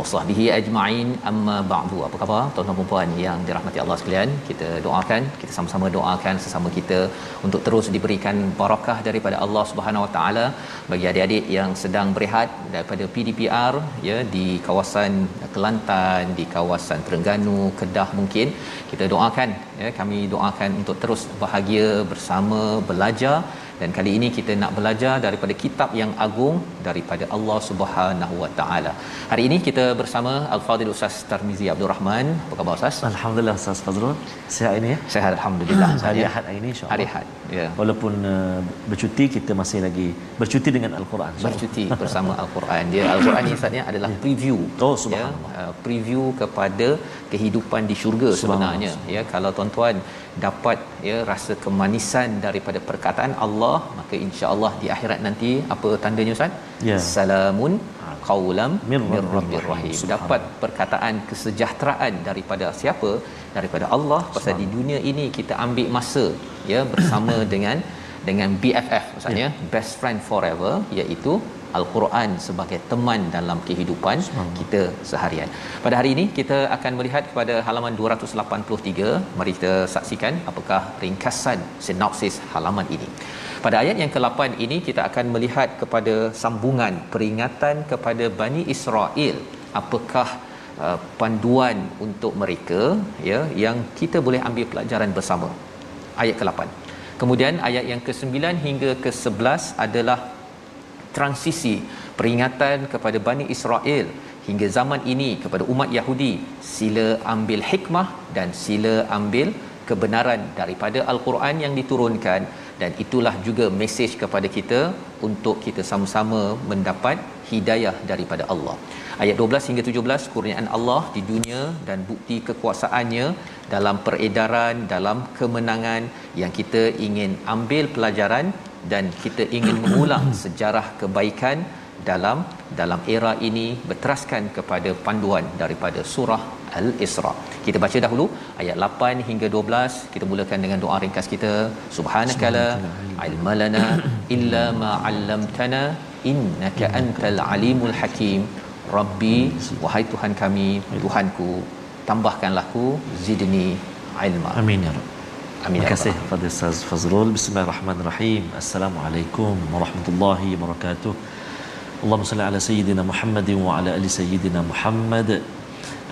wa sahbihi ajma'in. Amma ba'du. Apa khabar tuan-tuan dan puan yang dirahmati Allah sekalian? Kita doakan, kita sama-sama doakan sesama kita untuk terus diberikan barakah daripada Allah Subhanahu wa taala bagi adik-adik yang sedang berehat daripada PDPR ya di kawasan Kelantan, di kawasan Terengganu, Kedah mungkin. Kita doakan ya kami doakan untuk terus bahagia bersama belajar dan kali ini kita nak belajar daripada kitab yang agung daripada Allah Subhanahu Wa Taala. Hari ini kita bersama Al-Fadhil Ustaz Tarmizi Abdul Rahman. Apa khabar Ustaz? Alhamdulillah Ustaz Fazrul. Sihat ini ya? Sehat alhamdulillah. Hari Ahad hari ini insya-Allah. Hari Ahad. Ya. Walaupun uh, bercuti kita masih lagi bercuti dengan Al-Quran. bercuti bersama Al-Quran. Dia Al-Quran ni sebenarnya adalah preview. Oh, subhanallah. Ya, uh, preview kepada kehidupan di syurga sebenarnya. Ya, kalau tuan-tuan dapat ya rasa kemanisan daripada perkataan Allah, maka insya-Allah di akhirat nanti apa tandanya Ustaz? Ya. Salamun qaulam Mir Rabbir Rahim. Dapat perkataan kesejahteraan daripada siapa? Daripada Allah. Pasal di dunia ini kita ambil masa ya bersama dengan dengan BFF maksudnya best friend forever iaitu Al-Quran sebagai teman dalam kehidupan kita seharian. Pada hari ini kita akan melihat kepada halaman 283. Mari kita saksikan apakah ringkasan sinopsis halaman ini. Pada ayat yang ke-8 ini kita akan melihat kepada sambungan peringatan kepada Bani Israel. Apakah uh, panduan untuk mereka ya yang kita boleh ambil pelajaran bersama. Ayat ke-8. Kemudian ayat yang ke-9 hingga ke-11 adalah transisi peringatan kepada Bani Israel hingga zaman ini kepada umat Yahudi sila ambil hikmah dan sila ambil kebenaran daripada al-Quran yang diturunkan dan itulah juga mesej kepada kita untuk kita sama-sama mendapat hidayah daripada Allah. Ayat 12 hingga 17 kurniaan Allah di dunia dan bukti kekuasaannya dalam peredaran, dalam kemenangan yang kita ingin ambil pelajaran dan kita ingin mengulang sejarah kebaikan dalam dalam era ini berteraskan kepada panduan daripada surah Al-Isra. Kita baca dahulu ayat 8 hingga 12. Kita mulakan dengan doa ringkas kita. Subhanakala ilmalana illa ma 'allamtana innaka antal alimul hakim. Rabbi, wahai Tuhan kami, Tuhanku, tambahkanlah ku zidni ilma. Amin ya Rabb. Amin. Terima ya kasih kepada Ustaz Fazrul. Bismillahirrahmanirrahim. Assalamualaikum warahmatullahi wabarakatuh. Allahumma salli ala sayyidina Muhammadin wa ala ali sayyidina Muhammad.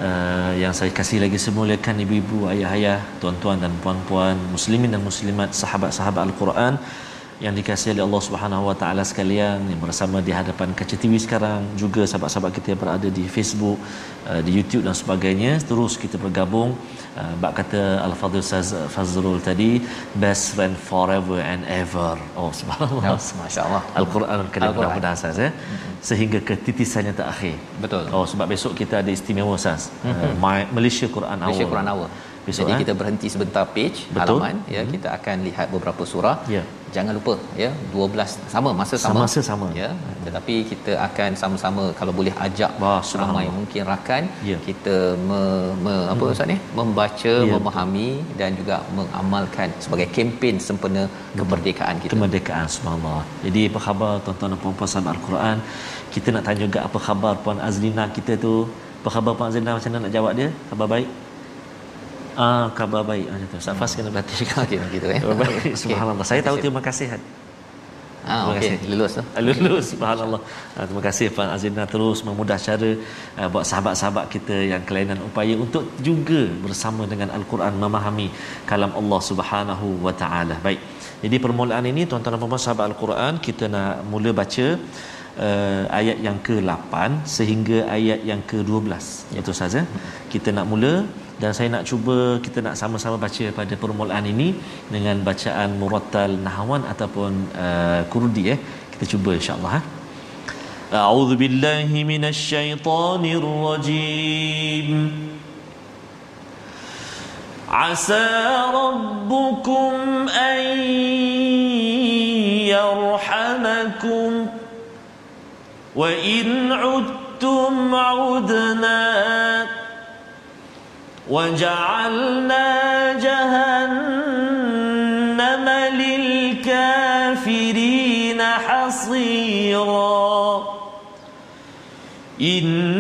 Uh, yang saya kasih lagi semuliakan ibu-ibu, ayah-ayah, tuan-tuan dan puan-puan, muslimin dan muslimat, sahabat-sahabat Al-Quran yang dikasihi oleh Allah Subhanahu Wa Taala sekalian yang bersama di hadapan kaca TV sekarang juga sahabat-sahabat kita yang berada di Facebook, uh, di YouTube dan sebagainya terus kita bergabung uh, bab kata Al-Fadhil Fazrul tadi best friend forever and ever. Oh subhanallah. Masya-Allah. Al-Quran Al-Karim Al-Quran. mudah-mudahan Ustaz ya. Sehingga ke titisannya tak akhir. Betul. Oh sebab besok kita ada istimewa Ustaz. Uh, My- Malaysia Quran Hour. Malaysia Quran Hour. Besok, Jadi eh? kita berhenti sebentar page Betul. halaman ya hmm. kita akan lihat beberapa surah. Ya. Jangan lupa ya 12 sama masa sama. Masa sama. Ya. Tetapi kita akan sama-sama kalau boleh ajak Wah, ramai mungkin rakan Ya. kita me, me, apa ustaz ni membaca, Ya, memahami dan juga mengamalkan sebagai kempen sempena kemerdekaan kita. kemerdekaan subhanallah. Jadi apa khabar tuan-tuan dan puan-puan sahabat Al-Quran? Kita nak tanya juga apa khabar puan Azlina kita tu? Apa khabar puan Azlina macam mana nak jawab dia? Khabar baik? Ah, khabar baik. Ah, macam tu. Safas kena berhati. Okey begitu ya. Khabar baik. Subhanallah. Saya tahu Terima kasih. Ah, Terima okey, kasih. lulus tu. Ah, Lulus subhanallah. Ah, terima kasih Puan Azina terus memudah cara ah, buat sahabat-sahabat kita yang kelainan upaya untuk juga bersama dengan al-Quran memahami kalam Allah Subhanahu wa taala. Baik. Jadi permulaan ini tuan-tuan dan puan sahabat al-Quran kita nak mula baca uh, ayat yang ke-8 sehingga ayat yang ke-12. Ya. Itu saja. Kita nak mula dan saya nak cuba kita nak sama-sama baca pada permulaan ini dengan bacaan murattal nahwan ataupun uh, kurdi eh. Kita cuba insya-Allah eh. أعوذ بالله من الشيطان الرجيم عسى ربكم أن يرحمكم وإن عدتم عدنا وجعلنا جهنم للكافرين حصيرا. إن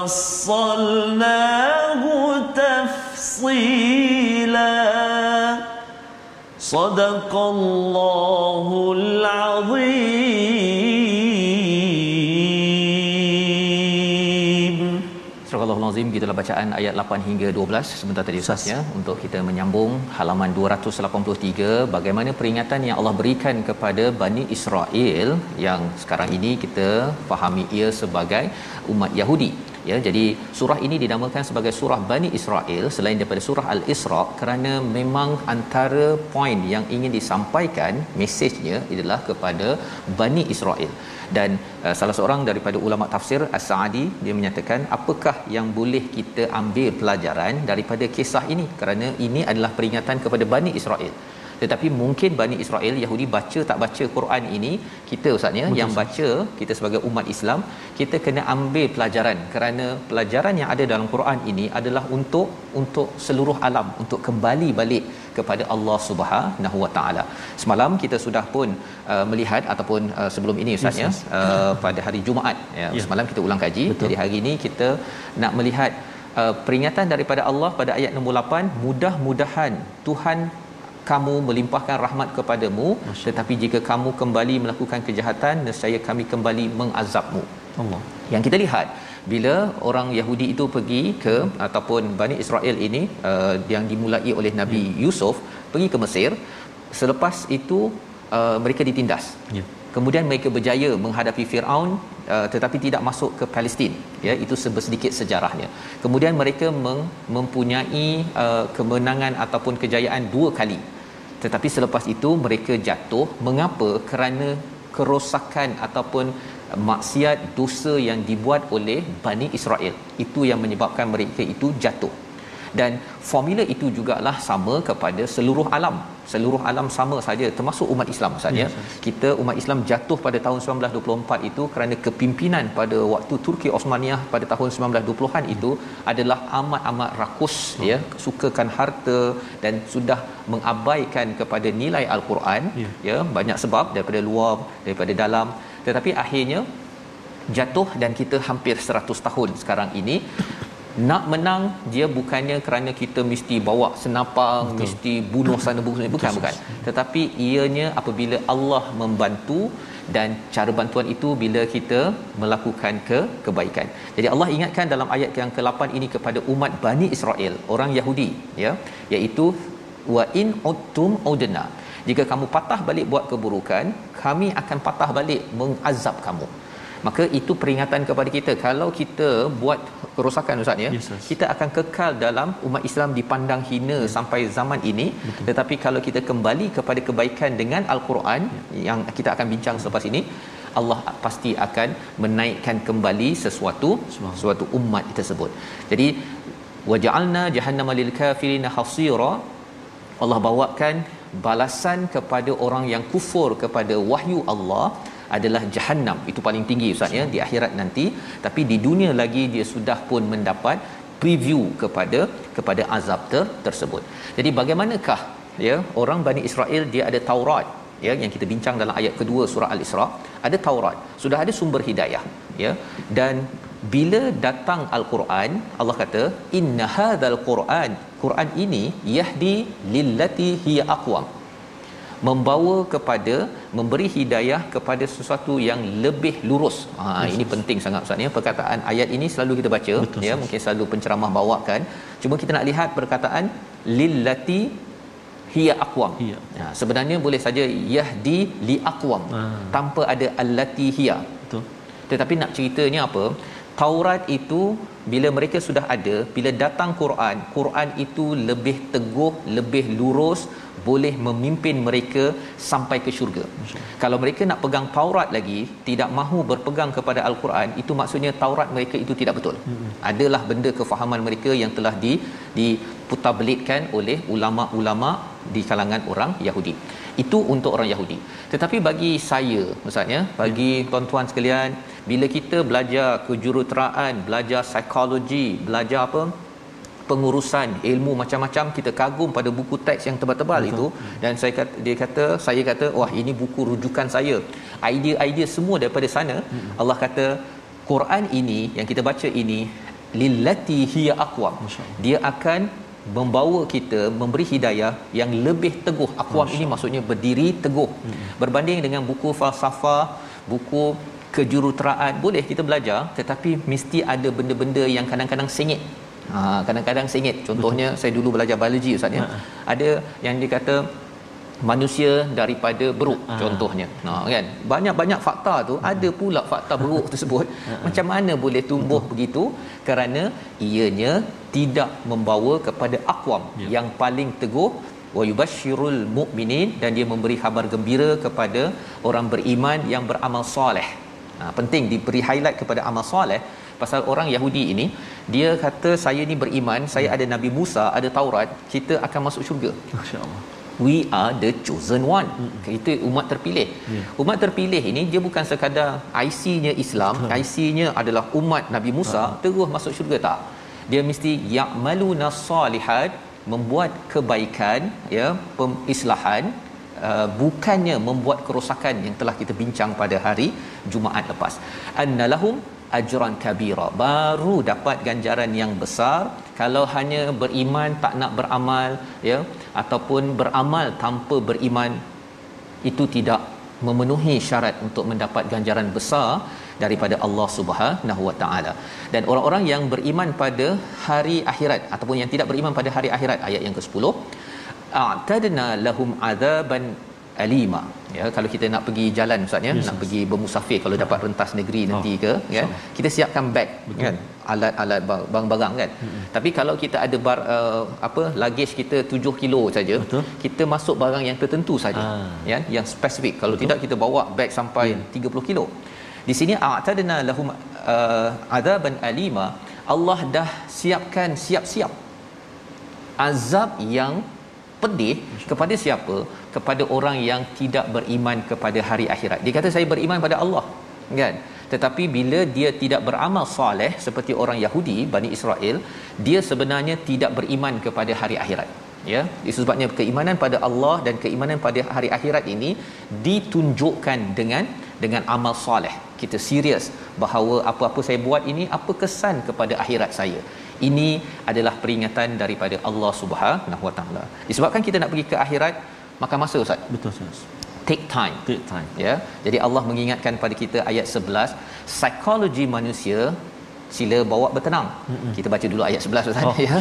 فصلناه تفصيلا صدق الله العظيم Surah Al-Azim gitulah bacaan ayat 8 hingga 12 sebentar tadi Ustaz ya untuk kita menyambung halaman 283 bagaimana peringatan yang Allah berikan kepada Bani Israel yang sekarang ini kita fahami ia sebagai umat Yahudi ya jadi surah ini dinamakan sebagai surah Bani Israel. Selain daripada surah Al-Isra kerana memang antara poin yang ingin disampaikan mesejnya adalah kepada Bani Israel. Dan uh, salah seorang daripada ulama tafsir As-Sa'di dia menyatakan apakah yang boleh kita ambil pelajaran daripada kisah ini? Kerana ini adalah peringatan kepada Bani Israel tetapi mungkin Bani Israel Yahudi baca tak baca Quran ini kita ustaznya Betul, yang baca kita sebagai umat Islam kita kena ambil pelajaran kerana pelajaran yang ada dalam Quran ini adalah untuk untuk seluruh alam untuk kembali balik kepada Allah Subhanahu Wa Taala. Semalam kita sudah pun uh, melihat ataupun uh, sebelum ini ustaz ya Yes, uh, pada hari Jumaat ya Ya. semalam kita ulang kaji. Betul. Jadi hari ini kita nak melihat uh, peringatan daripada Allah pada ayat nombor 8 mudah-mudahan Tuhan kamu melimpahkan rahmat kepadamu tetapi jika kamu kembali melakukan kejahatan nescaya kami kembali mengazabmu Allah. yang kita lihat bila orang Yahudi itu pergi ke ataupun Bani Israel ini uh, yang dimulai oleh Nabi Yusuf pergi ke Mesir selepas itu uh, mereka ditindas Ya. Kemudian mereka berjaya menghadapi Firaun uh, tetapi tidak masuk ke Palestin. Ya itu sedikit sejarahnya. Kemudian mereka meng, mempunyai uh, kemenangan ataupun kejayaan dua kali. Tetapi selepas itu mereka jatuh. Mengapa? Kerana kerosakan ataupun maksiat dosa yang dibuat oleh Bani Israel. Itu yang menyebabkan mereka itu jatuh. Dan formula itu jugalah sama kepada seluruh alam seluruh alam sama saja termasuk umat Islam saja Yes, yes. kita umat Islam jatuh pada tahun 1924 itu kerana kepimpinan pada waktu Turki Osmaniyah pada tahun 1920-an itu adalah amat-amat rakus ya. Sukakan harta dan sudah mengabaikan kepada nilai al-Quran Ya. ya. Banyak sebab daripada luar daripada dalam. Tetapi akhirnya jatuh dan kita hampir 100 tahun sekarang ini nak menang dia bukannya kerana kita mesti bawa senapang Betul. mesti bunuh sana bunuh sini bukan bukan tetapi ianya apabila Allah membantu dan cara bantuan itu bila kita melakukan ke kebaikan. Jadi Allah ingatkan dalam ayat yang ke-8 ini kepada umat Bani Israel, orang Yahudi ya, iaitu wa in uttum udna. Jika kamu patah balik buat keburukan, kami akan patah balik mengazab kamu. Maka itu peringatan kepada kita kalau kita buat kerosakan ustaz ya Yes, yes. kita akan kekal dalam umat Islam dipandang hina Ya. sampai zaman ini Betul. tetapi kalau kita kembali kepada kebaikan dengan al-Quran Ya. yang kita akan bincang selepas ini Allah pasti akan menaikkan kembali sesuatu Subhanallah. suatu umat tersebut. Jadi waja'alna jahannama lil kafirina hasira Allah bawakan balasan kepada orang yang kufur kepada wahyu Allah adalah jahanam itu paling tinggi ustaz ya di akhirat nanti. Tapi di dunia lagi dia sudah pun mendapat preview kepada kepada azab ter, tersebut. Jadi bagaimanakah ya orang Bani Israel dia ada Taurat ya yang kita bincang dalam ayat kedua surah Al-Isra. Ada Taurat. Sudah ada sumber hidayah ya. Dan bila datang al-Quran Allah kata inna hadzal Quran. Quran ini yahdi lillati hiya aqwam membawa kepada memberi hidayah kepada sesuatu yang lebih lurus. Ha ini penting sangat Ustaz ya. Perkataan ayat ini selalu kita baca Betul, ya, mungkin selalu penceramah bawakan. Cuma kita nak lihat perkataan lillati hiya aqwam. Ha, sebenarnya boleh saja yahdi li aqwam Ah. tanpa ada allati hiya. Betul. Tetapi nak ceritanya apa? Taurat itu bila mereka sudah ada, bila datang Quran, Quran itu lebih teguh, lebih lurus, boleh memimpin mereka sampai ke syurga. Kalau mereka nak pegang Taurat lagi, tidak mahu berpegang kepada Al-Quran, itu maksudnya Taurat mereka itu tidak betul. Adalah benda kefahaman mereka yang telah di diputabelitkan oleh ulama-ulama di kalangan orang Yahudi. Itu untuk orang Yahudi. Tetapi bagi saya, maksudnya bagi tuan-tuan sekalian, bila kita belajar kejuruteraan, belajar psikologi, belajar apa? Pengurusan ilmu macam-macam kita kagum pada buku teks yang tebal-tebal itu. Dan saya kata dia kata saya kata wah ini buku rujukan saya. Idea-idea semua daripada sana Allah kata Quran ini yang kita baca ini lillati hiya aqwam. Dia akan membawa kita memberi hidayah yang lebih teguh. Aqwam ini maksudnya berdiri teguh. Berbanding dengan buku falsafah buku kejuruteraan boleh kita belajar tetapi mesti ada benda-benda yang kadang-kadang sengit Ha, kadang-kadang sengit. Contohnya Betul. saya dulu belajar biologi ustaz ya. Ada yang dikata manusia daripada beruk Ha. contohnya. Nah kan. Banyak-banyak fakta tu ada pula fakta beruk tersebut. Macam mana boleh tumbuh Betul. begitu? Kerana ianya tidak membawa kepada aqwam Ya. yang paling teguh wa yubashshirul mu'minin dan dia memberi khabar gembira kepada orang beriman yang beramal soleh. Ha, penting diberi highlight kepada amal soleh pasal orang Yahudi ini dia kata saya ni beriman saya ada Nabi Musa ada Taurat kita akan masuk syurga Masya-Allah. we are the chosen one hmm. kita umat terpilih yeah. umat terpilih ini dia bukan sekadar IC-nya Islam Betul. IC-nya adalah umat Nabi Musa ha. terus masuk syurga tak dia mesti ya'maluna salihat membuat kebaikan ya pemislahan uh, bukannya membuat kerosakan yang telah kita bincang pada hari Jumaat lepas annalahum ajran kabira baru dapat ganjaran yang besar kalau hanya beriman tak nak beramal ya ataupun beramal tanpa beriman itu tidak memenuhi syarat untuk mendapat ganjaran besar daripada Allah Subhanahu Wa Taala. Dan orang-orang yang beriman pada hari akhirat ataupun yang tidak beriman pada hari akhirat ayat yang ke-10 a'tadna lahum adzaban alima ya kalau kita nak pergi jalan ustaz ya yes, nak yes. pergi bermusafir kalau dapat rentas negeri nanti oh, ke kan so. kita siapkan beg Betul. kan alat-alat barang-barang kan hmm. tapi kalau kita ada bar, uh, apa luggage kita 7 kilo saja kita masuk barang yang tertentu saja ah. ya yang spesifik kalau Betul. tidak kita bawa beg sampai yeah. 30 kilo di sini a'tadna lahum uh, adaban alima Allah dah siapkan siap-siap azab yang pedih kepada siapa kepada orang yang tidak beriman kepada hari akhirat. Dia kata saya beriman pada Allah kan? Tetapi bila dia tidak beramal soleh seperti orang Yahudi Bani Israel dia sebenarnya tidak beriman kepada hari akhirat ya? Disebabnya keimanan pada Allah dan keimanan pada hari akhirat ini ditunjukkan dengan dengan amal soleh. Kita serius bahawa apa-apa saya buat ini apa kesan kepada akhirat saya? Ini adalah peringatan daripada Allah Subhanahu Wa Taala. Disebabkan kita nak pergi ke akhirat makan masa ustaz betul ustaz take time take time ya jadi Allah mengingatkan pada kita ayat 11 psikologi manusia sila bawa bertenang. Mm-hmm. Kita baca dulu ayat 11 Ustaz oh, ya.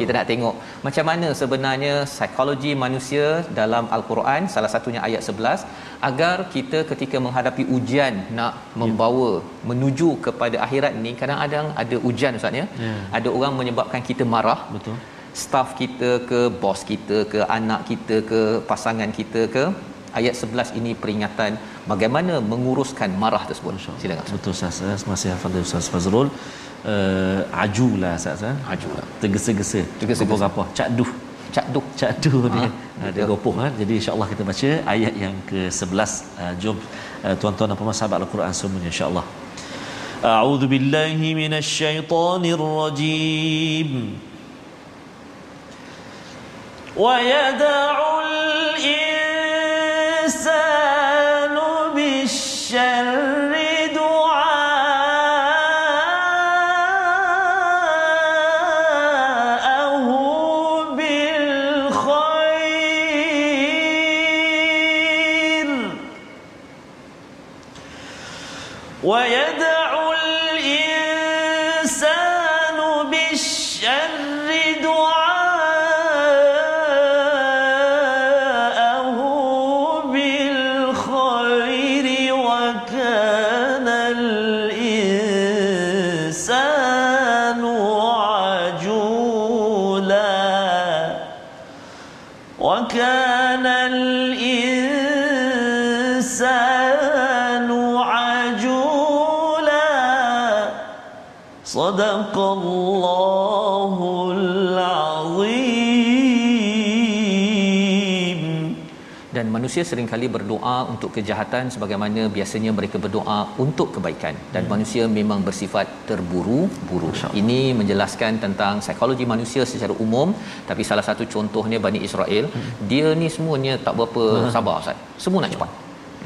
Kita nak tengok macam mana sebenarnya psikologi manusia dalam al-Quran salah satunya ayat 11 agar kita ketika menghadapi ujian nak yeah. membawa menuju kepada akhirat ni kadang-kadang ada ujian Ustaz ya. Yeah. Ada orang menyebabkan kita marah. Betul. Staff kita ke bos kita ke anak kita ke pasangan kita ke ayat 11 ini peringatan bagaimana menguruskan marah tersebut. Silakan betul Ustaz. Terima kasih Ustaz Fazrul. Uh, ajulah Ustaz ajulah. Tergesa-gesa. Tergesa-gesa. Apa cakduh cakduh cakduh ha, ni ada gopoh kan jadi insyaallah kita baca ayat yang ke-11 uh, jom uh, tuan-tuan dan puan sahabat al-Quran semuanya insyaallah ويدع الإنسان بالشر دعاءه بالخير. ويدع الإنسان بالشر دعاءه manusia seringkali berdoa untuk kejahatan sebagaimana biasanya mereka berdoa untuk kebaikan dan hmm. manusia memang bersifat terburu-buru. Ini menjelaskan tentang psikologi manusia secara umum tapi salah satu contohnya Bani Israel, hmm. dia ni semuanya tak berapa hmm. sabar Ustaz. Semua nak cepat.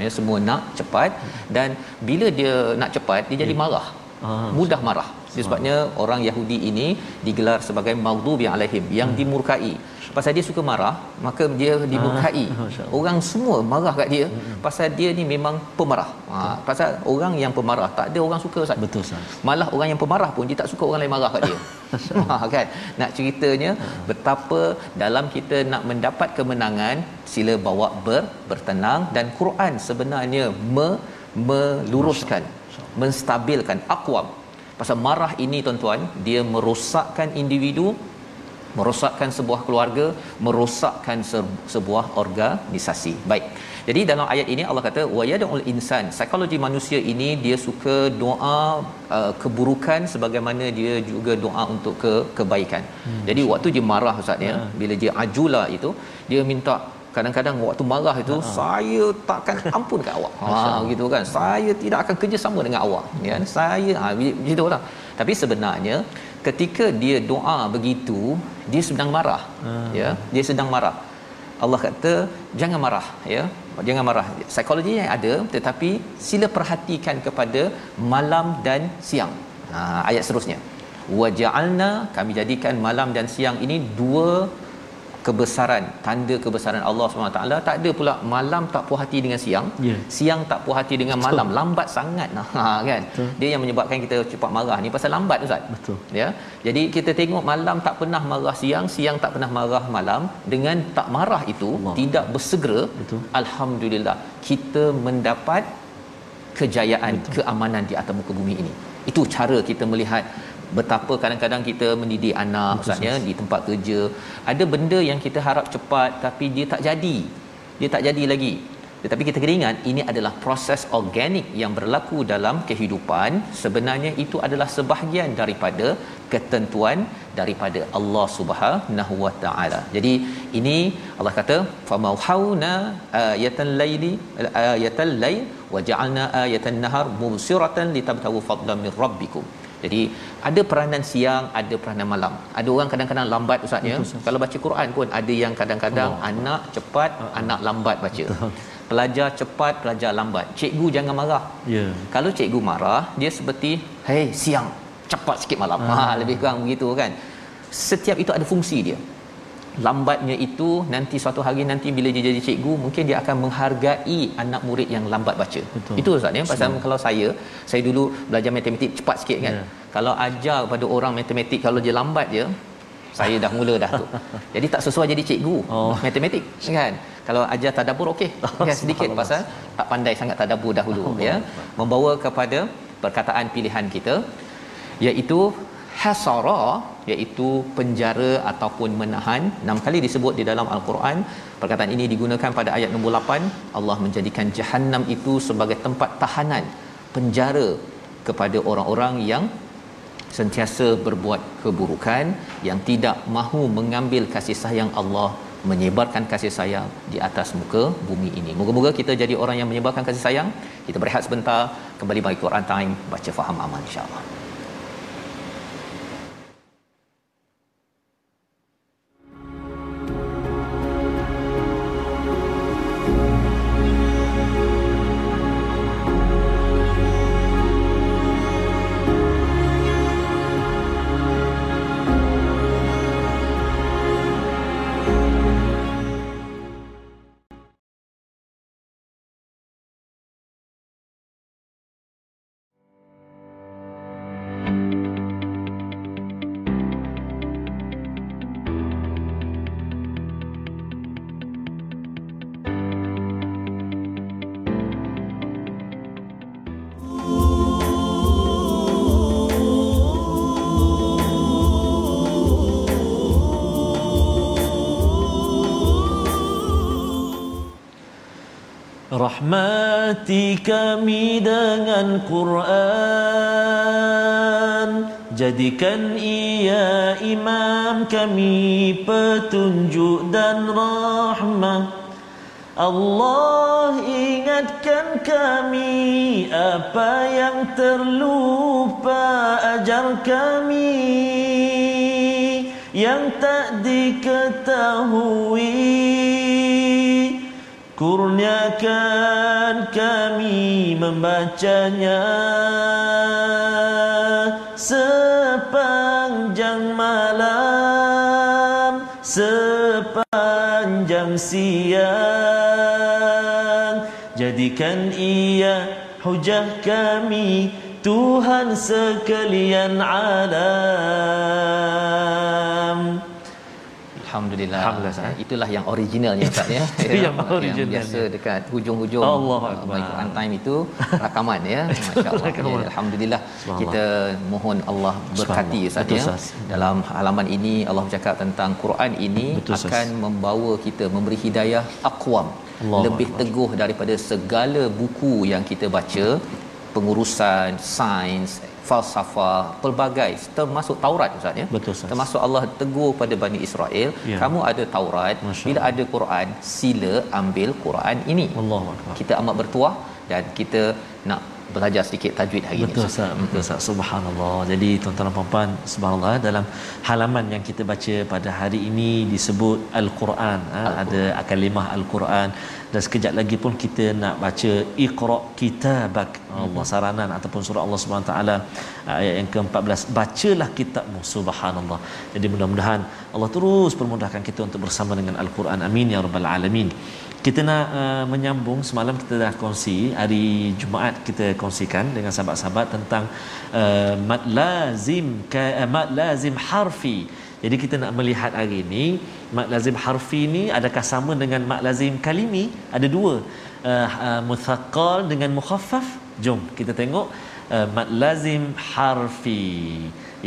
Ya, semua nak cepat dan bila dia nak cepat dia jadi ya. marah. Ah, mudah marah. Sebabnya orang Yahudi ini digelar sebagai maghdubi alaihim yang hmm. dimurkai. Pasal dia suka marah maka dia dimurkai. Ah, orang semua marah kat dia. Hmm. pasal dia ni memang pemarah. Ha, pasal orang yang pemarah tak ada orang suka Ustaz. Betul Ustaz. Malah orang yang pemarah pun dia tak suka orang lain marah kat dia. Ha, kan? Nak ceritanya betapa dalam kita nak mendapat kemenangan sila bawa ber, bertenang dan Quran sebenarnya me, meluruskan menstabilkan akwam pasal marah ini tuan-tuan dia merosakkan individu merosakkan sebuah keluarga merosakkan sebuah organisasi baik jadi dalam ayat ini Allah kata wayadul insan psikologi manusia ini dia suka doa uh, keburukan sebagaimana dia juga doa untuk ke kebaikan hmm. jadi waktu dia marah ustaz ya hmm. bila dia ajula itu dia minta kadang-kadang waktu marah itu uh-huh. saya takkan ampun kat awak. Ha gitu kan? Saya tidak akan kerjasama dengan awak. Ya saya ha begitulah tapi sebenarnya ketika dia doa begitu dia sedang marah. Uh-huh. ya dia sedang marah. Allah kata jangan marah ya. Jangan marah. Psikologi yang ada tetapi sila perhatikan kepada malam dan siang. Ha ayat seterusnya. Waja'alna kami jadikan malam dan siang ini dua kebesaran tanda kebesaran Allah SWT tak ada pula malam tak puas hati dengan siang yeah. siang tak puas hati dengan betul. malam lambat sangat ha kan betul. dia yang menyebabkan kita cepat marah ni pasal lambat ustaz betul ya jadi kita tengok malam tak pernah marah siang siang tak pernah marah malam dengan tak marah itu Allah. tidak bersegera betul alhamdulillah kita mendapat kejayaan betul. keamanan di atas muka bumi ini itu cara kita melihat betapa kadang-kadang kita mendidik anak maksudnya di tempat kerja. Ada benda yang kita harap cepat tapi dia tak jadi. Dia tak jadi lagi. Tetapi kita kena ingat ini adalah proses organik yang berlaku dalam kehidupan. Sebenarnya itu adalah sebahagian daripada ketentuan daripada Allah Subhanahu Wa Taala. Jadi ini Allah kata famauhauna ayatan laili ayatal lail wa ja'alna ayatan nahar mubsiratan litabtagu fadlan min rabbikum. Jadi ada peranan siang, ada peranan malam. Ada orang kadang-kadang lambat ustaz ya. Kalau baca Quran pun ada yang kadang-kadang oh. anak cepat, uh-huh. anak lambat baca. Betul. Pelajar cepat, pelajar lambat. Cikgu jangan marah. Ya. Yeah. Kalau cikgu marah, dia seperti, "Hei, siang, cepat sikit malam." Uh-huh. Ha, lebih kurang begitu kan. Setiap itu ada fungsi dia lambatnya itu nanti suatu hari nanti bila dia jadi cikgu mungkin dia akan menghargai anak murid yang lambat baca Betul. itu ustaz ya pasal Betul. kalau saya saya dulu belajar matematik cepat sikit kan yeah. kalau ajar pada orang matematik kalau dia lambat je saya dah mula dah tu jadi tak sesuai jadi cikgu oh. matematik kan kalau ajar tadabbur okey kan sedikit pasal tak pandai sangat tadabbur dahulu oh. ya membawa kepada perkataan pilihan kita iaitu hasara iaitu penjara ataupun menahan enam kali disebut di dalam al-Quran perkataan ini digunakan pada ayat nombor 8 Allah menjadikan jahanam itu sebagai tempat tahanan penjara kepada orang-orang yang sentiasa berbuat keburukan yang tidak mahu mengambil kasih sayang Allah menyebarkan kasih sayang di atas muka bumi ini. Moga-moga kita jadi orang yang menyebarkan kasih sayang. Kita berehat sebentar, kembali bagi Quran Time, baca faham aman insya-Allah. Rahmati kami dengan Quran. Jadikan ia imam kami petunjuk dan rahmah. Allah ingatkan kami apa yang terlupa ajar kami. Yang tak diketahui kurniakan kami membacanya. Sepanjang malam sepanjang siang. Jadikan ia hujah kami Tuhan sekalian alam Alhamdulillah. Alhamdulillah. Itulah yang originalnya Ustaz ya. yang original. Yang biasa dekat hujung-hujung Allah Quran time itu rakaman ya. Masya-Allah. Ya, Alhamdulillah. Kita mohon Allah berkati Ustaz ya. Dalam halaman ini Allah bercakap tentang Quran ini Betul, akan sas. membawa kita memberi hidayah aqwam. Allah lebih Allah. teguh daripada segala buku yang kita baca pengurusan sains falsafah pelbagai termasuk Taurat Ustaz ya Betul, Ustaz. termasuk Allah tegur pada Bani Israel Ya. kamu ada Taurat Masya bila ada Quran sila ambil Quran ini akbar. kita amat bertuah dan kita nak belajar sedikit tajwid hari Betul ini Ustaz, betul Ustaz. Subhanallah. Jadi tuan-tuan dan puan-puan, subhanallah dalam halaman yang kita baca pada hari ini disebut Al-Quran. Ha? Ada kalimah Al-Quran dan sekejap lagi pun kita nak baca Iqra kitabak. Allah saranan ataupun surah Allah Subhanahu taala ayat yang ke-14. Bacalah kitabmu. Subhanallah. Jadi mudah-mudahan Allah terus permudahkan kita untuk bersama dengan Al-Quran. Amin ya rabbal alamin. Kita nak uh, menyambung semalam kita dah kongsi hari Jumaat kita kongsikan dengan sahabat-sahabat tentang uh, mad lazim ka, uh, mad lazim harfi. Jadi kita nak melihat hari ini mad lazim harfi ni adakah sama dengan mad lazim kalimi? Ada dua. Uh, uh, muthaqqal dengan mukhaffaf. Jom kita tengok uh, mad lazim harfi.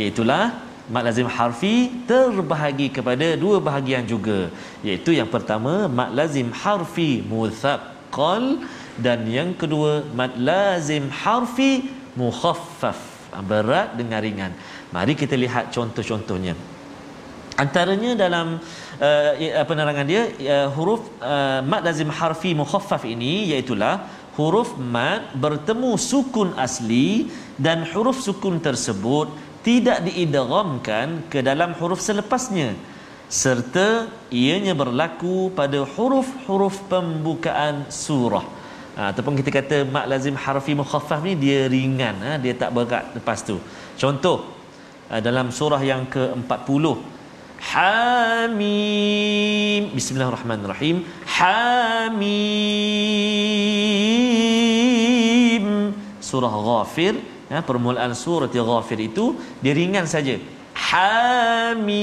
Iaitulah Mat lazim harfi terbahagi kepada dua bahagian juga iaitu yang pertama mat lazim harfi muthaqqal dan yang kedua mat lazim harfi mukhaffaf berat dengan ringan mari kita lihat contoh-contohnya antaranya dalam uh, penerangan dia uh, huruf uh, mat lazim harfi mukhaffaf ini iaitulah huruf mat bertemu sukun asli dan huruf sukun tersebut tidak diidghamkan ke dalam huruf selepasnya serta ianya berlaku pada huruf-huruf pembukaan surah. Ha, ataupun kita kata mak lazim harfi mukhaffaf ni dia ringan ha, dia tak berat lepas tu. Contoh dalam surah yang ke-40 Hamim. Bismillahirrahmanirrahim. Hamim. Surah Ghafir. Ya, permulaan surah Ghafir itu dia ringan saja. Hamim.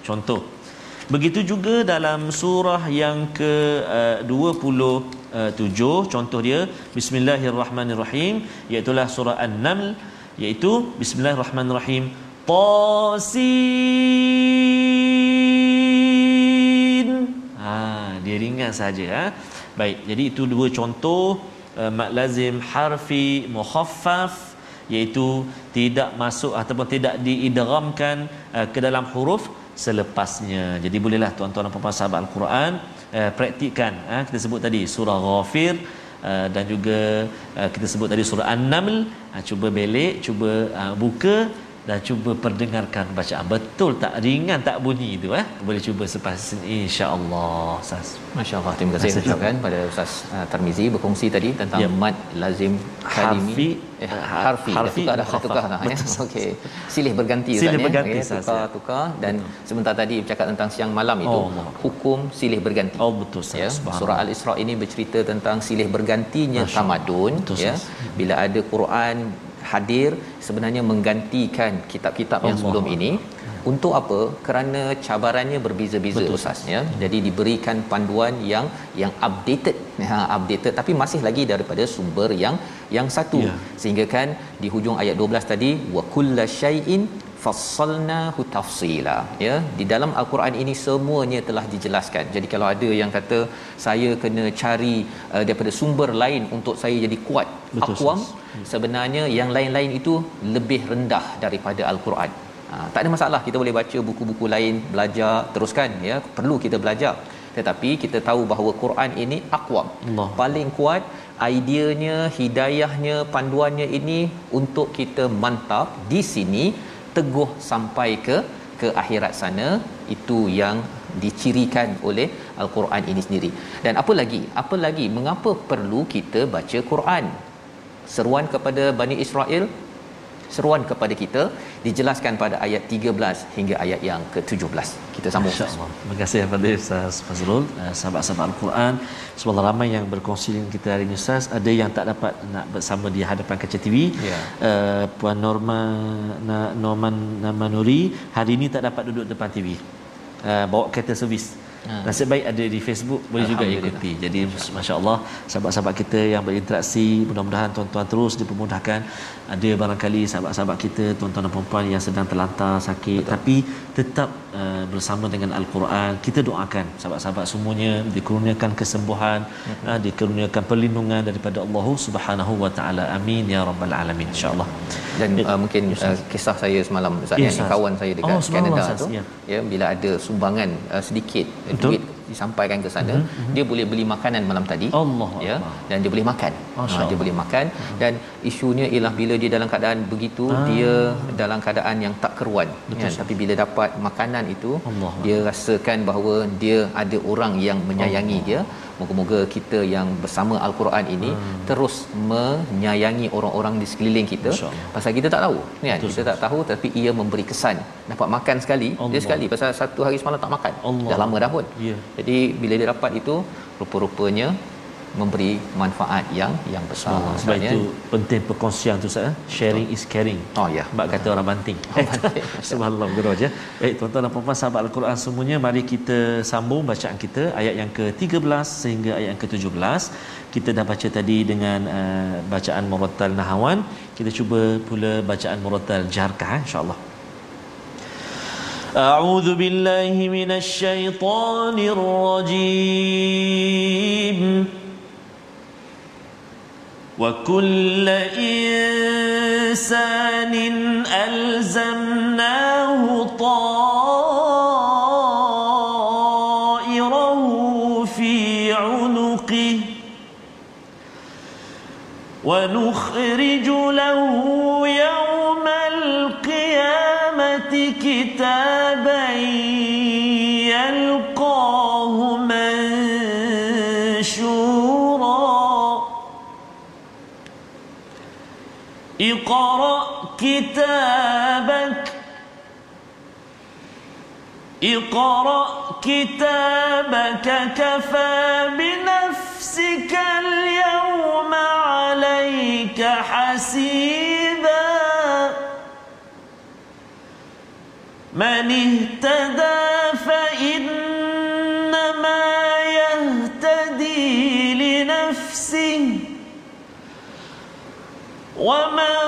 Contoh. Begitu juga dalam surah yang ke uh, 27 contoh dia Bismillahirrahmanirrahim iaitu surah An-Naml iaitu Bismillahirrahmanirrahim. Tasin. Ha dia ringan saja ha. Baik jadi itu dua contoh uh, mat lazim harfi mukhaffaf iaitu tidak masuk ataupun tidak diidghamkan uh, ke dalam huruf selepasnya. Jadi bolehlah tuan-tuan dan puan-puan sahabat al-Quran uh, praktikkan uh, kita sebut tadi surah ghafir Uh, dan juga uh, kita sebut tadi surah An-Naml. Uh, cuba belik cuba buka dan cuba perdengarkan bacaan. Betul tak? Ringan tak bunyi itu eh? Boleh cuba selepas ini insya-Allah. Ustaz. Masya-Allah. Terima kasih. Masya ucapkan pada Ustaz uh, Tarmizi berkongsi tadi tentang Ya. mad lazim kalimi Harfi, eh, uh, harfi, harfi, dah tukar dah mukhaffaf. tukar dah. Ya Betul. okey. Silih berganti Silih Ustaz, ya. berganti, Ustaz, tukar ya. tukar. Dan sebentar tadi bercakap tentang siang malam itu Oh, Allah. hukum silih berganti. Oh betul Ustaz. Ya surah al-isra ini bercerita tentang silih bergantinya Masya tamadun Betul, ya. Ustaz. bila ada Quran hadir sebenarnya menggantikan kitab-kitab yang Allah. sebelum ini. Untuk apa? Kerana cabarannya berbeza-beza Betul, Ustaz ya jadi diberikan panduan yang yang updated. Ha updated. Tapi masih lagi daripada sumber yang yang satu. Ya. sehingga kan di hujung ayat 12 tadi wa kullasyai'in fassalnahu tafsila. Ya di dalam al-Quran ini semuanya telah dijelaskan. Jadi kalau ada yang kata saya kena cari uh, daripada sumber lain untuk saya jadi kuat Betul, aqwam Ustaz. sebenarnya yang lain-lain itu lebih rendah daripada al-Quran. Ha, tak ada masalah kita boleh baca buku-buku lain belajar teruskan ya perlu kita belajar. Tetapi kita tahu bahawa Quran ini aqwam Allah. paling kuat ideanya hidayahnya panduannya ini untuk kita mantap di sini teguh sampai ke ke akhirat sana itu yang dicirikan oleh al-Quran ini sendiri. Dan apa lagi? Apa lagi mengapa perlu kita baca Quran? Seruan kepada Bani Israel, seruan kepada kita dijelaskan pada ayat 13 hingga ayat yang ke-17. Kita sambung. InsyaAllah. Terima kasih kepada Ustaz Fazrul, uh, sahabat-sahabat Al-Quran. Semoga ramai yang berkongsi dengan kita hari ini Ustaz. Ada yang tak dapat nak bersama di hadapan kaca TV. Ya. Uh, Puan Norma na, Norman Namanuri hari ini tak dapat duduk depan TV. Uh, bawa kereta servis. Ha. Nasib baik ada di Facebook boleh juga ikuti. Jadi masya-Allah sahabat-sahabat kita yang berinteraksi mudah-mudahan tuan-tuan terus dipermudahkan. Ada barangkali sahabat-sahabat kita tuan-tuan dan puan yang sedang terlantar sakit Betul. tapi tetap uh, bersama dengan al-Quran. Kita doakan sahabat-sahabat semuanya dikurniakan kesembuhan, hmm. uh, dikurniakan perlindungan daripada Allah Subhanahu wa taala. Amin ya rabbal alamin insya-Allah. Dan uh, mungkin uh, kisah saya semalam Ustaz yes, ya, kawan saya dekat oh, Canada tu ya. ya bila ada sumbangan uh, sedikit Betul. Disampaikan ke sana mm-hmm. dia boleh beli makanan malam tadi Allah ya Allah. dan dia boleh makan ha, dia boleh makan mm-hmm. dan isunya ialah bila dia dalam keadaan begitu ah. dia dalam keadaan yang tak keruan ya, tapi bila dapat makanan itu Allah. dia rasakan bahawa dia ada orang yang menyayangi Allah. dia Moga-moga kita yang bersama Al-Quran ini hmm. terus menyayangi orang-orang di sekeliling kita. Pasal kita tak tahu, kan? Betul. Kita tak tahu tapi ia memberi kesan. Dapat makan sekali, Allah. dia sekali pasal satu hari semalam tak makan. Allah. Dah lama dah pun. Yeah. Jadi bila dia dapat itu, rupa-rupanya memberi manfaat yang yang besar. Oh, sebab itu penting perkongsian tu saya. Sharing is caring. Oh ya. Bab kata orang banting. Subhanallah guru aja. Baik tuan-tuan dan puan-puan sahabat Al-Quran semuanya, mari kita sambung bacaan kita ayat yang ke-13 sehingga ayat yang ke-17. Kita dah baca tadi dengan uh, bacaan murattal nahawan. Kita cuba pula bacaan murattal jarkah insya-Allah. أعوذ بالله من الشيطان الرجيم. وكل إنسان ألزمناه طائره في عنقه ونخرج له اقرأ كتابك. اقرأ كتابك كفى بنفسك اليوم عليك حسيبا. من اهتدى فإنما 我们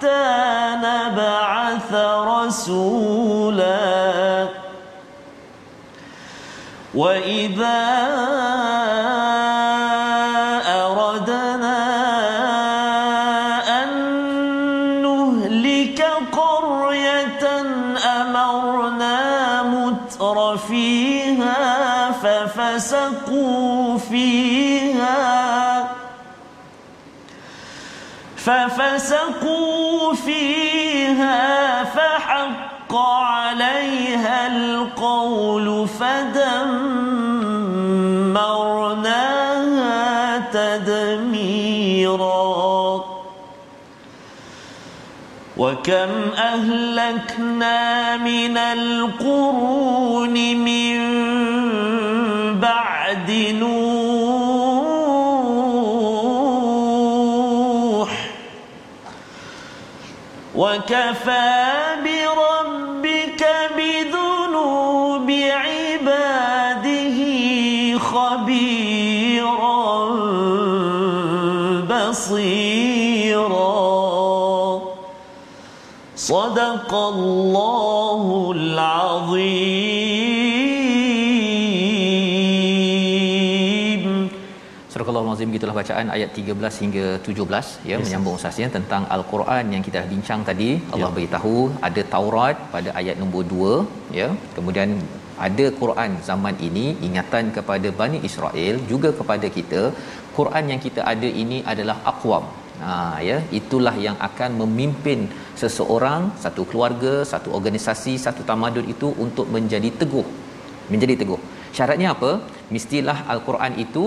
حتى نبعث رسولا. وإذا ففسقوا فيها فحق عليها القول فدمرناها تدميرا. وكم أهلكنا من القرون من وكفى بربك بذنوب عباده خبيرا بصيرا. صدق الله العظيم. Surah Al-Azim gitulah bacaan ayat 13 hingga 17 ya yes. menyambung usahanya tentang al-Quran yang kita bincang tadi. Allah ya. beritahu ada Taurat pada ayat nombor 2 ya. Kemudian ada Quran zaman ini ingatan kepada Bani Israel juga kepada kita Quran yang kita ada ini adalah aqwam. Ha ya. Itulah yang akan memimpin seseorang satu keluarga satu organisasi satu tamadun itu untuk menjadi teguh. Menjadi teguh. Syaratnya apa? Mestilah al-Quran itu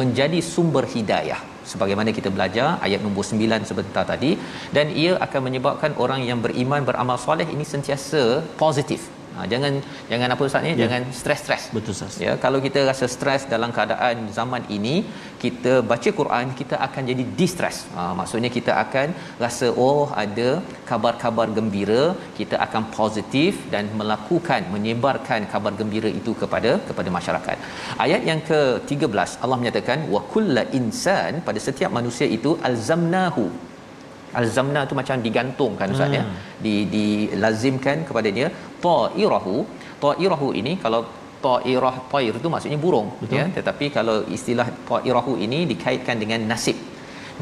menjadi sumber hidayah. Sebagaimana kita belajar ayat nombor 9 sebentar tadi dan ia akan menyebabkan orang yang beriman beramal soleh ini sentiasa positif Ha, jangan jangan apa ustaz ni ya. jangan stres-stres. Betul ustaz. Ya kalau kita rasa stres dalam keadaan zaman ini kita baca Quran kita akan jadi distress. Ha, maksudnya kita akan rasa oh ada kabar-kabar gembira, kita akan positif dan melakukan menyebarkan kabar gembira itu kepada kepada masyarakat. Ayat yang ke-13 Allah menyatakan wa kullu insan pada setiap manusia itu alzamnahu alzamna tu macam digantungkan ustaz ya. hmm. ya di dilazimkan kepada dia ta'irahu ta'irahu ini kalau ta'irah ta'ir tu maksudnya burung Betul. ya tetapi kalau istilah ta'irahu ini dikaitkan dengan nasib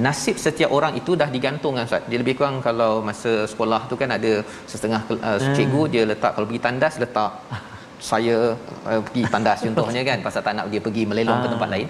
nasib setiap orang itu dah digantungkan ustaz dia lebih kurang kalau masa sekolah tu kan ada setengah uh, cikgu dia letak kalau pergi tandas letak saya uh, pergi tandas contohnya kan pasal tak nak dia pergi melelong ke ah. tempat lain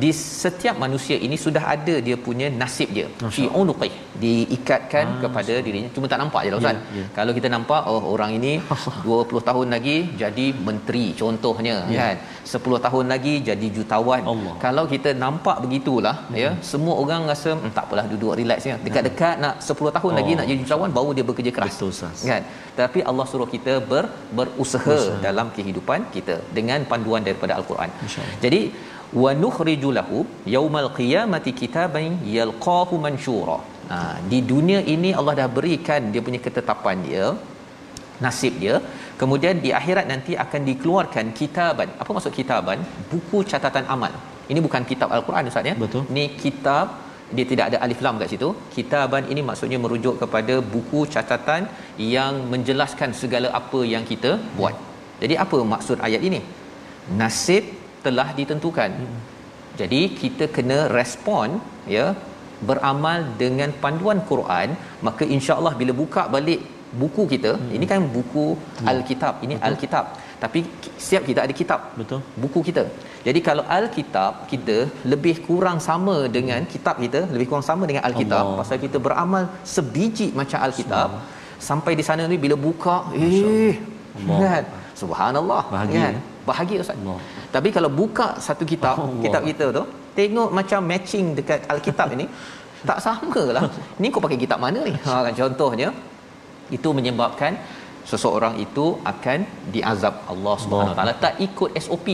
di setiap manusia ini sudah ada dia punya nasib dia. Fi unuqi diikatkan ah, kepada dirinya. Cuma tak nampak je lah ustaz. Yeah, yeah. kalau kita nampak oh orang ini 20 tahun lagi jadi menteri contohnya yeah. kan? 10 tahun lagi jadi jutawan. Allah. kalau kita nampak begitulah hmm. ya semua orang rasa hmm, tak apalah duduk relax ya. Dekat-dekat nak 10 tahun oh. lagi nak jadi jutawan baru dia bekerja keras. Betul ustaz. Kan? Tapi Allah suruh kita ber, berusaha Usaha. dalam kehidupan kita dengan panduan daripada al-Quran. Jadi wa nukhriju lahu yaumal qiyamati kitaban yalqahu manshura. Ha, di dunia ini Allah dah berikan dia punya ketetapan dia nasib dia. Kemudian di akhirat nanti akan dikeluarkan kitaban. Apa maksud kitaban? Buku catatan amal. Ini bukan kitab al-Quran ustaz ya? Betul. Ni kitab dia tidak ada alif lam kat situ. Kitaban ini maksudnya merujuk kepada buku catatan yang menjelaskan segala apa yang kita buat. Jadi apa maksud ayat ini? Nasib telah ditentukan jadi kita kena respon ya beramal dengan panduan Quran maka insya-Allah bila buka balik buku kita hmm. ini kan buku hmm. al-kitab ini Betul. al-kitab tapi setiap kita ada kitab Betul. buku kita jadi kalau al-kitab kita lebih kurang sama dengan kitab kita lebih kurang sama dengan al-kitab Allah. pasal kita beramal sebiji macam al-kitab sampai di sana ni bila buka eh kan subhanallah bahagia kan? Bahagia ustaz Allah. tapi kalau buka satu kitab Allah. kitab kita tu tengok macam matching dekat al-kitab ini tak samalah ni kau pakai kitab mana ni ha kan contohnya itu menyebabkan seseorang itu akan diazab Allah Subhanahu taala tak ikut SOP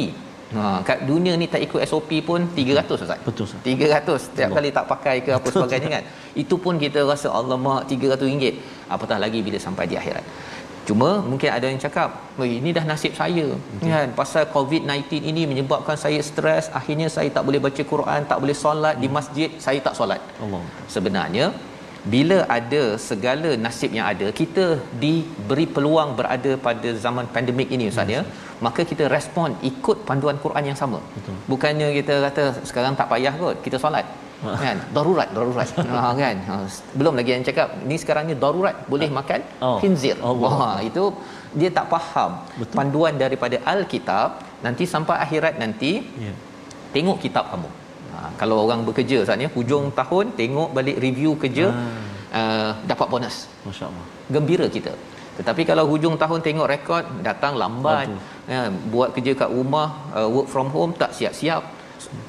Ha kat dunia ni tak ikut SOP pun 300 ustaz. Betul ustaz. 300 setiap kali tak pakai ke apa sebagainya kan. Itu pun kita rasa Allah mak 300 ringgit. Apatah lagi bila sampai di akhirat. Cuma mungkin ada yang cakap, ini dah nasib saya." Betul. Kan pasal COVID-19 ini menyebabkan saya stres, akhirnya saya tak boleh baca Quran, tak boleh solat hmm. di masjid, saya tak solat. Allah. Sebenarnya bila ada segala nasib yang ada kita diberi peluang berada pada zaman pandemik ini ustaz ya maka kita respon ikut panduan Quran yang sama Betul. bukannya kita kata sekarang tak payah kot kita solat kan? Darurat darurat. Ha kan? Ha, belum lagi yang cakap ni sekarang ni darurat boleh makan oh. khinzir. Allah. Wah, itu dia tak faham. Betul. panduan daripada al-kitab nanti sampai akhirat nanti yeah. tengok kitab kamu. Ha, kalau orang bekerja saat ni hujung tahun tengok balik review kerja ah. uh, dapat bonus. Masyaallah. Gembira kita. Tetapi kalau hujung tahun tengok rekod datang lambat. Ya, buat kerja kat rumah uh, work from home tak siap-siap.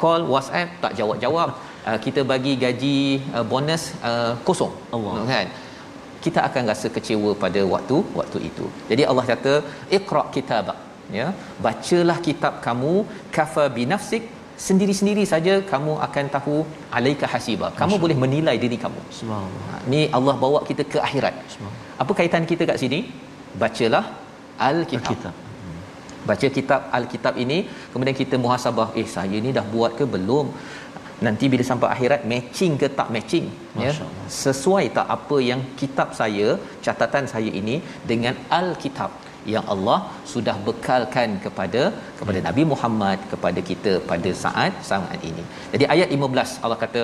Call WhatsApp tak jawab-jawab uh, kita bagi gaji uh, bonus uh, kosong. Allah. Kan? Kita akan rasa kecewa pada waktu waktu itu. Jadi Allah kata iqra kitabak ya? Bacalah kitab kamu kafa binafsik sendiri-sendiri saja kamu akan tahu alaika hasiba. Kamu boleh menilai diri kamu. Subhanallah. Ha, ni Allah bawa kita ke akhirat. Apa kaitan kita kat sini? Bacalah al-kitab, al-kitab. Baca kitab al-kitab ini kemudian kita muhasabah eh saya ni dah buat ke belum nanti bila sampai akhirat matching ke tak matching ya sesuai tak apa yang kitab saya catatan saya ini dengan al-kitab yang Allah sudah bekalkan kepada kepada ya. Nabi Muhammad kepada kita pada saat saat ini. Jadi ayat 15 Allah kata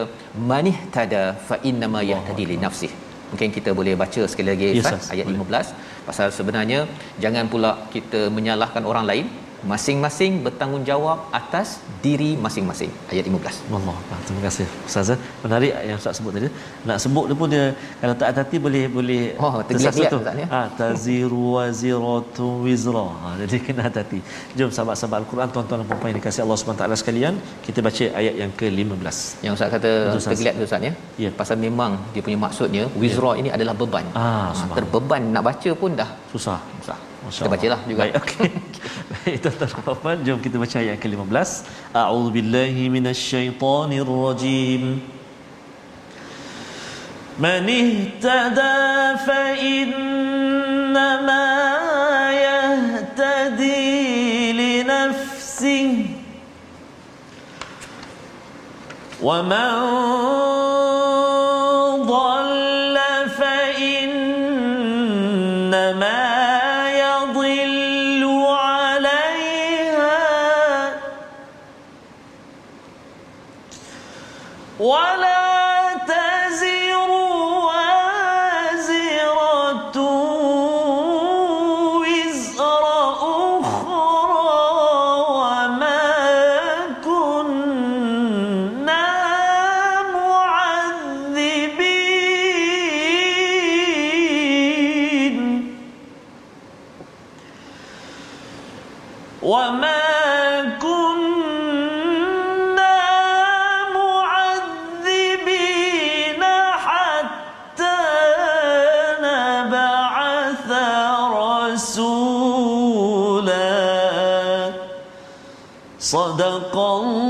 manih tada fa inna ma yahtadi li nafsih. Mungkin kita boleh baca sekali lagi yes, ayat boleh. 15 pasal sebenarnya jangan pula kita menyalahkan orang lain masing-masing bertanggungjawab atas diri masing-masing. Ayat 15 Allah terima kasih Ustaz. Eh. menarik yang Ustaz sebut tadi. Nak sebut dia pun dia kalau tak hati boleh boleh Oh, tergeliat-geliat tu ya? ha taziru waziratu wizra. Ha, jadi kena hati-hati. Jom sahabat-sahabat al-Quran tuan-tuan dan puan-puan yang dikasihi Allah taala sekalian kita baca ayat yang ke-15 yang Ustaz kata tergeliat tu Ustaz ya? Ya. pasal memang dia punya maksudnya wizra ini adalah beban. Ah, subhanallah. terbeban. Nak baca pun dah susah. Susah kita Allah. bacalah juga Baik, okey. Baik, tuan-tuan dan puan-puan, jom kita baca ayat ke-15. A'udzu billahi minasyaitonir rajim. Man ihtada fa innama yahtadi li nafsihi ومن وما كنا معذبين حتى نبعث رسولا. صدق الله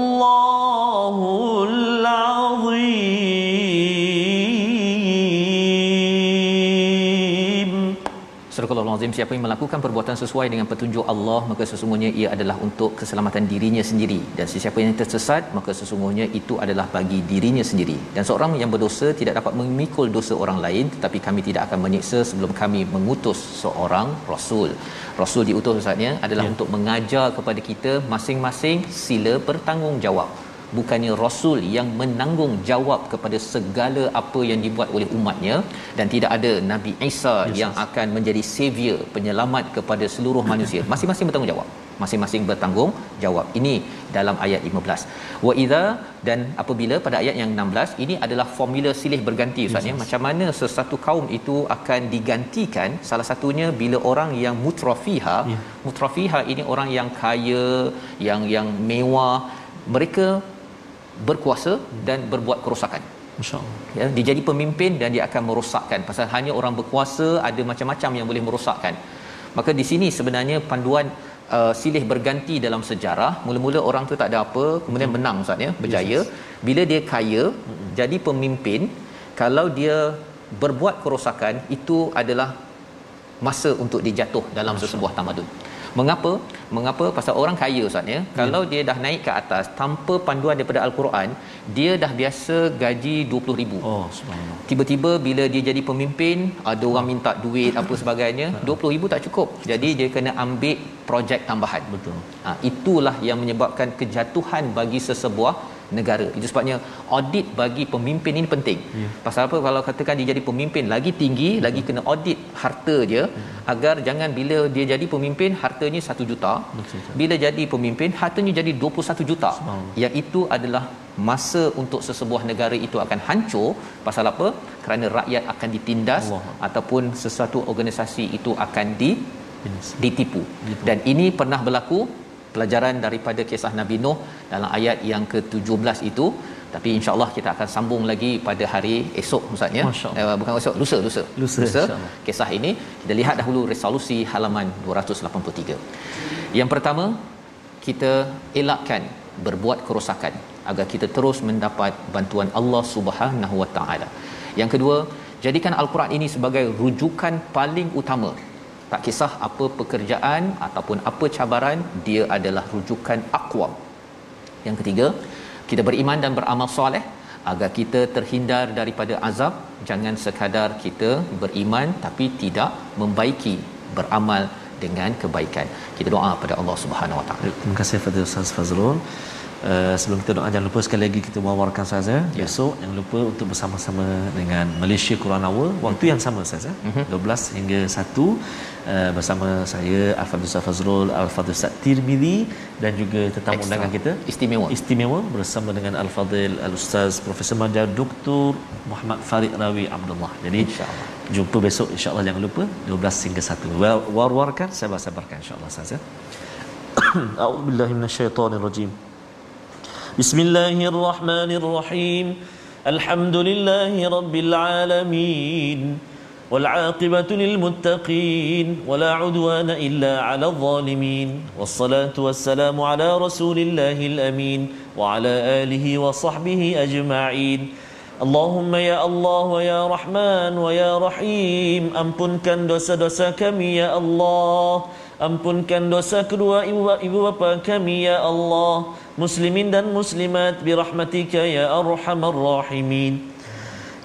Al-Azim siapa yang melakukan perbuatan sesuai dengan petunjuk Allah maka sesungguhnya ia adalah untuk keselamatan dirinya sendiri. Dan sesiapa yang tersesat maka sesungguhnya itu adalah bagi dirinya sendiri. Dan seorang yang berdosa tidak dapat memikul dosa orang lain tetapi kami tidak akan menyiksa sebelum kami mengutus seorang rasul. Rasul diutus ustaznya adalah Ya. untuk mengajar kepada kita masing-masing sila bertanggungjawab bukannya rasul yang menanggung jawab kepada segala apa yang dibuat oleh umatnya dan tidak ada nabi Isa Yes, yang akan menjadi savior penyelamat kepada seluruh manusia. Masing-masing bertanggungjawab. Masing-masing bertanggung jawab. Ini dalam ayat 15 wa idza dan apabila pada ayat yang 16 ini adalah formula silih berganti ustaz ya. Macam mana sesuatu kaum itu akan digantikan? Salah satunya bila orang yang mutrafiha Ya. mutrafiha ini orang yang kaya yang yang mewah mereka berkuasa dan berbuat kerosakan. Masya-Allah. ya dia jadi pemimpin dan dia akan merosakkan. Pasal hanya orang berkuasa ada macam-macam yang boleh merosakkan. Maka di sini sebenarnya panduan uh, silih berganti dalam sejarah. Mula-mula orang tu tak ada apa kemudian menang ustaz ya berjaya. bila dia kaya jadi pemimpin kalau dia berbuat kerosakan itu adalah masa untuk dijatuh dalam sesebuah tamadun Mengapa? Mengapa? Pasal orang kaya Ustaz ya. Kalau dia dah naik ke atas tanpa panduan daripada al-Quran, dia dah biasa gaji 20000. Oh, subhanallah. Tiba-tiba bila dia jadi pemimpin, ada orang minta duit apa sebagainya, 20000 tak cukup. Jadi dia kena ambil projek tambahan. Betul. Ha, itulah yang menyebabkan kejatuhan bagi sesebuah negara. Itu sebabnya audit bagi pemimpin ini penting. Ya. Pasal apa kalau katakan dia jadi pemimpin lagi tinggi, lagi kena audit harta dia agar jangan bila dia jadi pemimpin hartanya 1 juta. Betul. Bila jadi pemimpin hartanya jadi 21 juta. Yang itu adalah masa untuk sesebuah negara itu akan hancur pasal apa? Kerana rakyat akan ditindas Allah. ataupun sesuatu organisasi itu akan di Yes. ditipu. Dan ini pernah berlaku pelajaran daripada kisah Nabi Nuh dalam ayat yang ke-17 itu tapi insyaallah kita akan sambung lagi pada hari esok Ustaz ya. Allah. Eh, bukan esok, lusa lusa. Lusa, insyaAllah. kisah ini kita lihat dahulu resolusi halaman 283. Yang pertama kita elakkan berbuat kerosakan agar kita terus mendapat bantuan Allah Subhanahu Wa Taala. Yang kedua, jadikan al-Quran ini sebagai rujukan paling utama. Tak kisah apa pekerjaan ataupun apa cabaran, dia adalah rujukan aqwam. Yang ketiga, kita beriman dan beramal soleh agar kita terhindar daripada azab. Jangan sekadar kita beriman tapi tidak membaiki beramal dengan kebaikan. Kita doa pada Allah Subhanahu Wa Taala. Terima kasih kepada Ustaz Fazrul. Uh, sebelum kita doa jangan lupa sekali lagi kita mewawarkan Ustaz ya. Besok jangan lupa untuk bersama-sama dengan Malaysia Quran Hour waktu yang sama Ustaz ya. Mhm. 12 hingga 1 uh, bersama saya Al-Fadhil Ustaz Fazrul, Al-Fadhil Ustaz Tirmizi dan juga tetamu Extra. undangan kita Istimewa. istimewa bersama dengan Al-Fadhil Al-Ustaz Profesor Majar Dr. Muhammad Farid Rawi Abdullah. Jadi InsyaAllah. jumpa besok insya-Allah jangan lupa 12 hingga 1. War- War-warkan sabar-sabarkan insya-Allah Ustaz ya. A'udzubillahi minasyaitonirrajim. بسم الله الرحمن الرحيم الحمد لله رب العالمين والعاقبة للمتقين ولا عدوان إلا على الظالمين والصلاة والسلام على رسول الله الأمين وعلى آله وصحبه أجمعين اللهم يا الله ويا رحمن ويا رحيم أمبنكن دوسا دوسا كم يا الله أمبنكن كان كدوا إبوا إبوا دوسا كدوا إبوا إبوا كم يا الله muslimin dan muslimat birahmatika ya arhamar rahimin.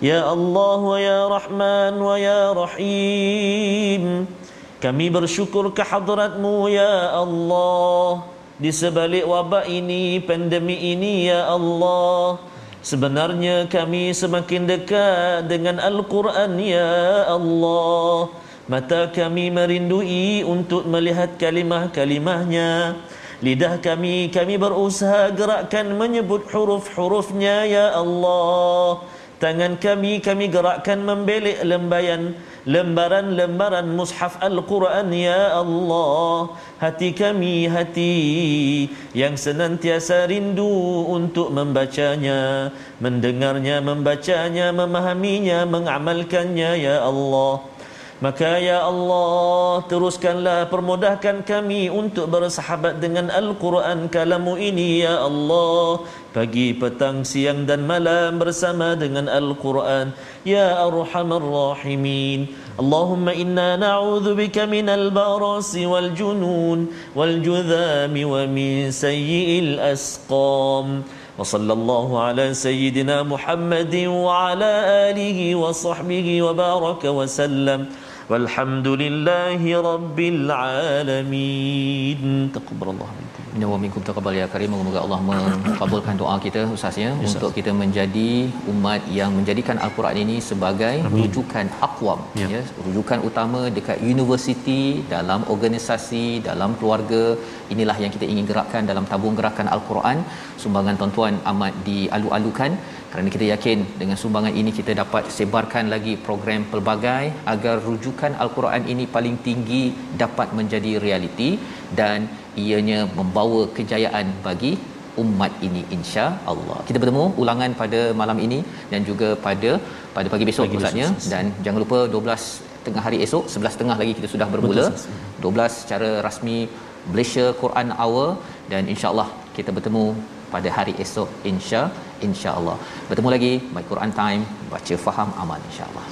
Ya Allah wa ya Rahman wa ya Rahim. Kami bersyukur kehadratmu ya Allah. Di sebalik wabak ini, pandemi ini ya Allah. Sebenarnya kami semakin dekat dengan Al-Quran ya Allah. Mata kami merindui untuk melihat kalimah-kalimahnya Lidah kami, kami berusaha gerakkan menyebut huruf-hurufnya ya Allah. Tangan kami kami gerakkan membelik lembayan lembaran-lembaran mushaf Al-Quran ya Allah. Hati kami hati yang senantiasa rindu untuk membacanya mendengarnya membacanya memahaminya mengamalkannya ya Allah Maka ya Allah teruskanlah permudahkan kami untuk bersahabat dengan Al-Quran kalamu ini ya Allah Pagi, petang, siang dan malam bersama dengan Al-Quran Ya Arhamar Rahimin Allahumma inna na'udhu bika minal barasi wal junun wal judhami wa min sayyi'il asqam وصلى الله على سيدنا محمد وعلى آله وصحبه وبارك وسلم والحمد لله رب العالمين تقبل الله منك Inna wa minkum taqabbal ya karim. Semoga Allah mengabulkan doa kita Ustaz ya Yes, untuk kita menjadi umat yang menjadikan al-Quran ini sebagai Amin. rujukan aqwam Ya. ya, rujukan utama dekat universiti, dalam organisasi, dalam keluarga. Inilah yang kita ingin gerakkan dalam tabung gerakan al-Quran. Sumbangan tuan-tuan amat dialu-alukan kerana kita yakin dengan sumbangan ini kita dapat sebarkan lagi program pelbagai agar rujukan al-Quran ini paling tinggi dapat menjadi realiti dan ianya membawa kejayaan bagi umat ini insya Allah. Kita bertemu ulangan pada malam ini dan juga pada pada pagi besok Pagi Ustaznya Ustaz. dan jangan lupa 12 tengah hari esok 11 tengah lagi kita sudah bermula. Betul, 12 secara rasmi Malaysia Quran Hour dan insya-Allah kita bertemu pada hari esok insya insya-Allah. Bertemu lagi My Quran Time baca faham amal insya-Allah.